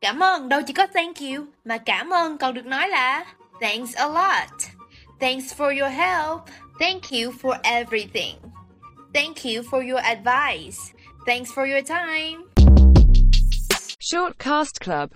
Cảm ơn đâu chỉ có thank you, mà cảm ơn còn được nói là thanks a lot. Thanks for your help. Thank you for everything. Thank you for your advice. Thanks for your time. Shortcast Club